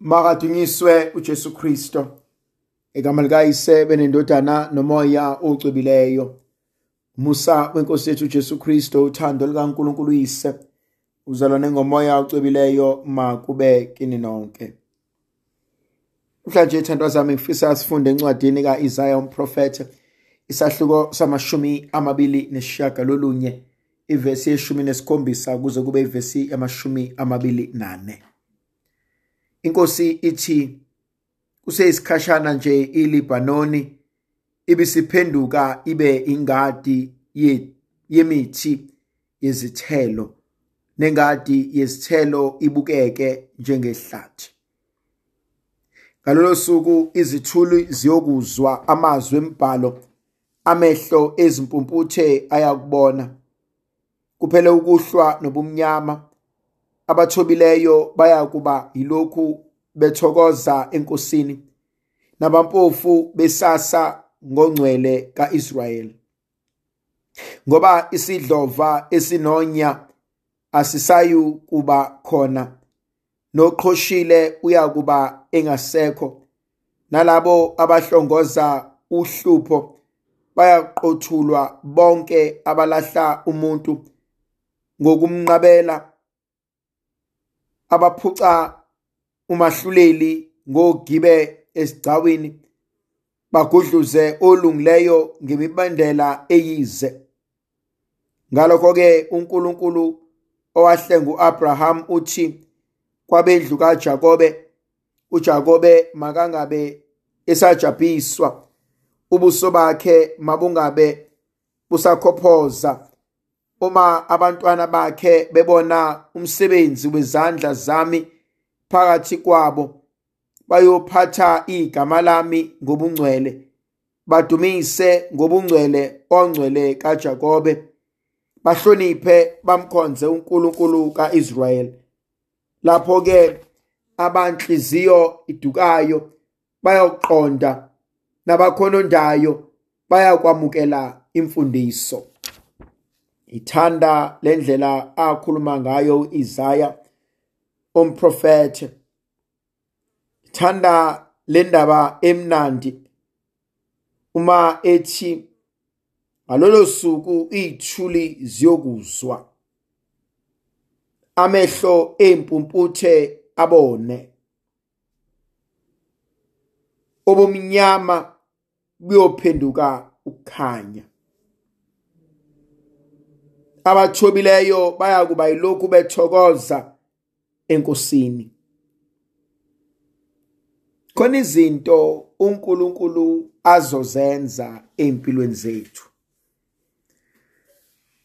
Makadunyiswe uJesu Kristo. Igama likayise benendodana nomoya ocwebileyo. Musa wenkosi yethu uJesu Kristo uthando likaNkulunkulu uyise. Uzalwane ngomoya ocwebileyo makube kini nonke. Mhlanje thandwa zami ngifisa sifunde encwadini kaIsaya umprofeti isahluko samashumi amabili nesishiyagalolunye ivesi yeshumi nesikhombisa kuze kube ivesi yamashumi amabili nane. Inkosi ithi kuseyisikhashana nje iLibanoni ibisiphenduka ibe ingadi ye- yemithi yezithelo nengadi yezithelo ibukeke njengehlathi. Ngalolo suku izithuli ziyokuzwa amazwi embhalo amehlo ezimpumputhe ayakubona kuphele ukuhlwa nobumnyama abathobileyo bayakuba yilokhu bethokoza enkosini nabampofu besasa ngongcwele kaIsrayeli ngoba isidlova esinonya asisayu kuba khona noqhoshile uyakuba engasekho. Nalabo abahlongoza uhlupho bayaqothulwa bonke abalahla umuntu ngokumnqabela abaphuca umahluleli ngogibe esigcawini bagudluze olungileyo ngemibandela eyize. Ngalokho-ke unkulunkulu owahlenga u-abraham uthi kwabendlu kajakobe ujakobe makangabe esajabhiswa ubuso bakhe mabungabe busakhophoza. Uma abantwana bakhe bebona umsebenzi wezandla zami phakathi kwabo bayophatha igama lami ngobungcwele badumise ngobungcwele ongcwele kaJakobe bahloniphe bamkhonze uNkulunkulu kaIsrayeli. Lapho ke abanhliziyo idukayo bayoqonda nabakhonondayo bayakwamukela imfundiso. Ithanda lendlela akhuluma ngayo uIsaya umprofeti thanda lendaba emnandi uma ethi ngalolo suku ithuli ziyokuzwa amehlo empumputhe abone obumnyama buyophenduka ukukhanya abathobileyo bayakuba yilokhu bethokoza enkosini. Khona izinto uNkulunkulu azozenza empilweni zethu.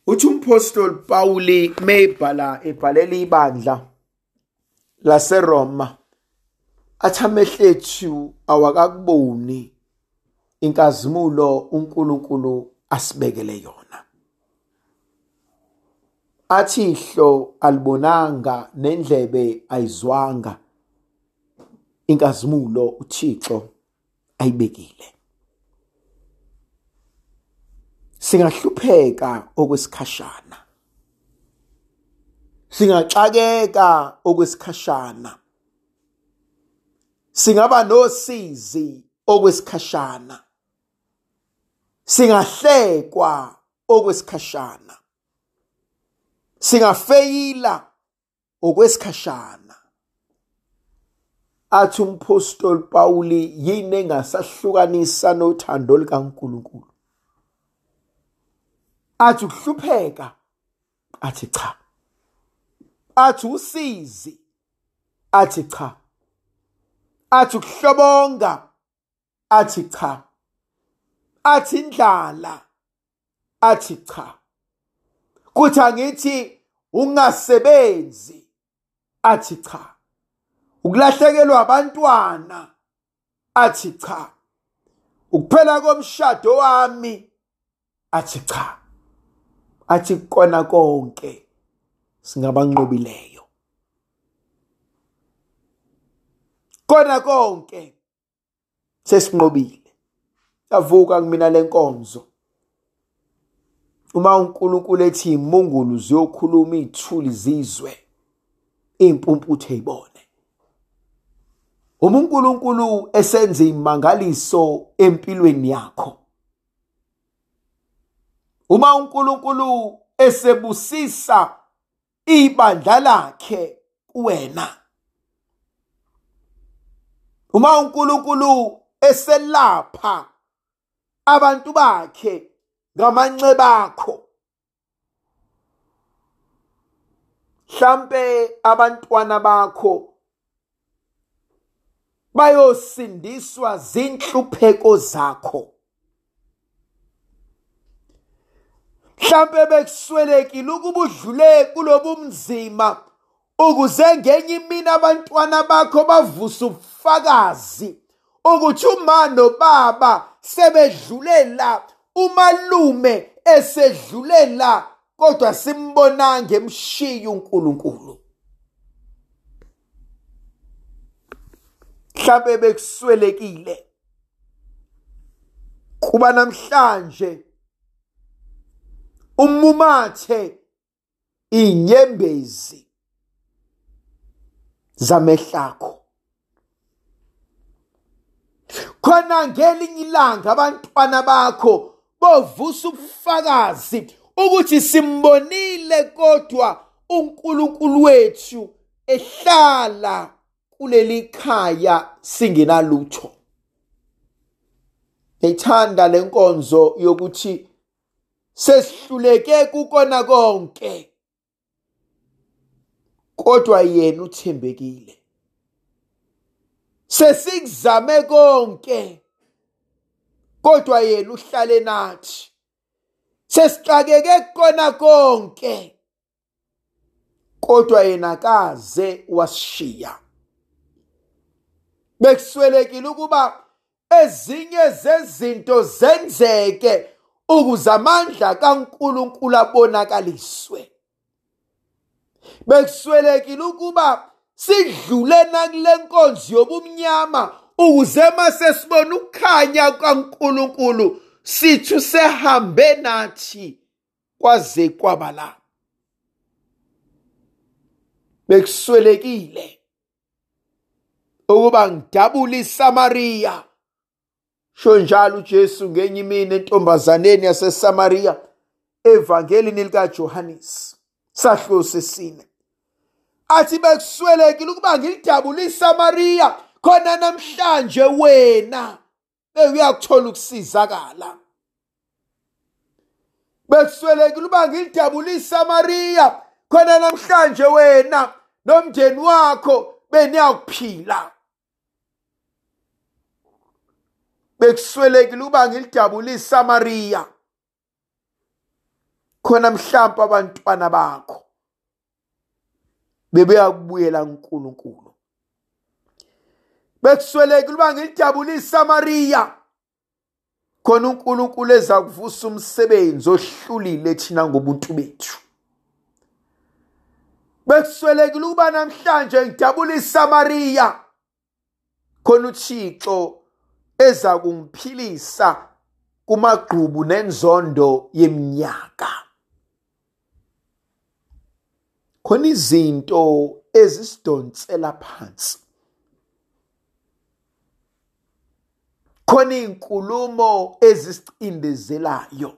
Uthi umpostoli Pawuli mebhala ebhalela ibandla laseRoma athi amehlethu awakakuboni inkazimulo uNkulunkulu asibekele yona. Athi ihlo alibonanga nendlebe ayizwanga. Inkazimulo uThixo ayibekile. Singahlupheka okwesikhashana. Singaxakeka okwesikhashana. Singaba nosizi okwesikhashana. Singahlekwa okwesikhashana. Singafeyila okwesikhashana. Athi umpostoli Pawuli yini engasahlukanisa nothando likaNkuluNkulu? Athi ukuhlupheka athi cha. Athi usizi athi cha. Athi ukuhlobonga athi cha. Athi indlala athi cha. Kuthi angithi ungasebenzi. Athi cha. Ukulahlekelwa abantwana. Athi cha. Ukuphela komshado wami. Athi cha. Athi kona konke singabanqobileyo. Kona konke sesinqobile yavuka kumina lenkonzo uma uNkulunkulu ethi imungulu ziyokhuluma ithuli zizwe impumputhe ibone uma uNkulunkulu esenza imangaliso empilweni yakho. Uma uNkulunkulu esebusisa ibandla lakhe kuwena. Uma uNkulunkulu eselapha abantu bakhe ngamanxeba akho. Mhlambe abantwana bakho bayosindiswa zinhlupheko zakho. Mhlambe bekuswelekile ukuba udlule kulobumzima ukuze ngenye imini abantwana bakho bavuse ubufakazi ukuthi uma nobaba sebedlulela umalume esedlulela kodwa simbonanga emshiya uNkulunkulu. Mhlawumbe bekuswelekile. Kuba namhlanje umumathe inyembezi zamehlakho. Khona ngelinye ilanga abantwana bakho bovusa ubufakazi ukuthi simbonile kodwa uNkulunkulu wethu ehlala kuleli khaya singenalutho. Ngithanda lenkonzo yokuthi sesihluleke kukona konke kodwa yena uthembekile. Sesikuzame konke. Kodwa yena uhlale nathi. Sesixakeke kukona konke. Kodwa yena kaze wasishiya. Bekuswelekile ukuba ezinye zezinto zenzeke ukuze amandla kaNkuluNkulu abonakaliswe bekuswelekile ukuba sidlule nakule nkonzo yobumnyama ukuze mase sibona ukukhanya kaNkuluNkulu sithu sehambe nathi kwaze kwaba la. Bekuswelekile ukuba ngidabula iSamaria sho njalo uJesu ngenye imini entombazaneni yaseSamaria evangelini likaJohannes sahlo sesine athi bekuswelekile ukuba ngilidabula iSamaria khona namhlanje wena uyakuthola ukusizakala. Bekuswelekile uba ngilidabula iSamaria khona namhlanje wena nomndeni wakho beniyakuphila. Bekuswelekile uba ngilidabula iSamaria khona mhlawumbe abantwana bakho. Bebeyakubuyela uNkulunkulu bekuswelekile uba ngilidabula iSamaria khona uNkulunkulu eza kuvusa umsebenzi ohlulile thina ngobuntu bethu. Bekuswelekile ukuba namhlanje ngidabula iSamaria khona uThixo eza kungiphilisa kumagqubu nenzondo yeminyaka. Khona izinto ezisidonsela phansi. Khona izinkulumo ezisicindezelayo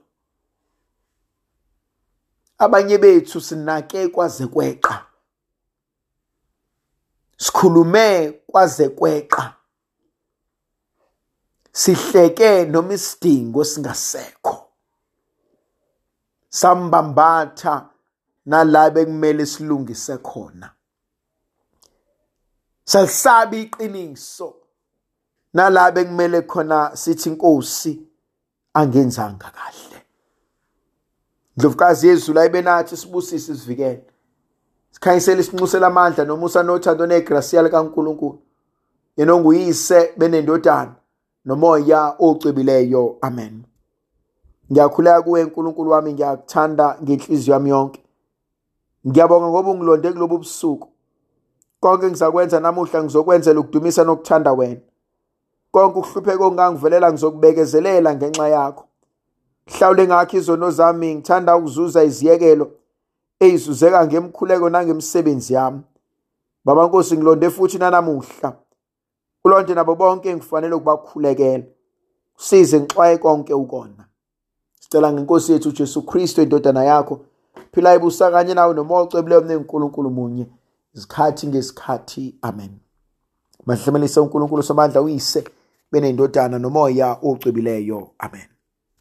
abanye bethu sinake kwaze kweqa. Sikhulume kwaze kweqa. Sihleke noma isidingo singasekho. Sambambatha nala bekumele silungise khona. Salisaba iqiniso. Nala bekumele khona sithi inkosi angenzanga kahle. Ndlovukazi yezulu ayibenathi sibusise sivikele sikhanyisele isinxusela amandla nomusa nothando negrasiya likaNkuluNkulu. Yena onguyise benendodana nomoya ocwebileyo amen. Ngiyakhuleka kuwe nkulunkulu wami. Ngiyakuthanda ngenhliziyo yami yonke. Ngiyabonga ngoba ungilonde kulobu busuku. Konke ngizakwenza namuhla ngizokwenzela ukudumisa nokuthanda wena. Konke ukuhlupheka ongangivelela ngizokubekezelela ngenxa yakho. Hlawule ngakho izono zami ngithanda ukuzuza iziyekelo eyizuzeka ngemkhuleko nangemsebenzi yami. Baba nkosi ngilonde futhi nanamuhla. Kulonto nabo bonke ngifanele ukubakhulekela. Size ngixwaye konke ukona. Sicela ngenkosi yethu uJesu Kristu indodana yakho phila ibusa kanye nawe nomoya ocebileyo mne uNkulunkulu munye isikhathi ngesikhathi. Amen. Mahlemelise uNkulunkulu somandla uyise. Benendodana nomoya ocwebileyo amen.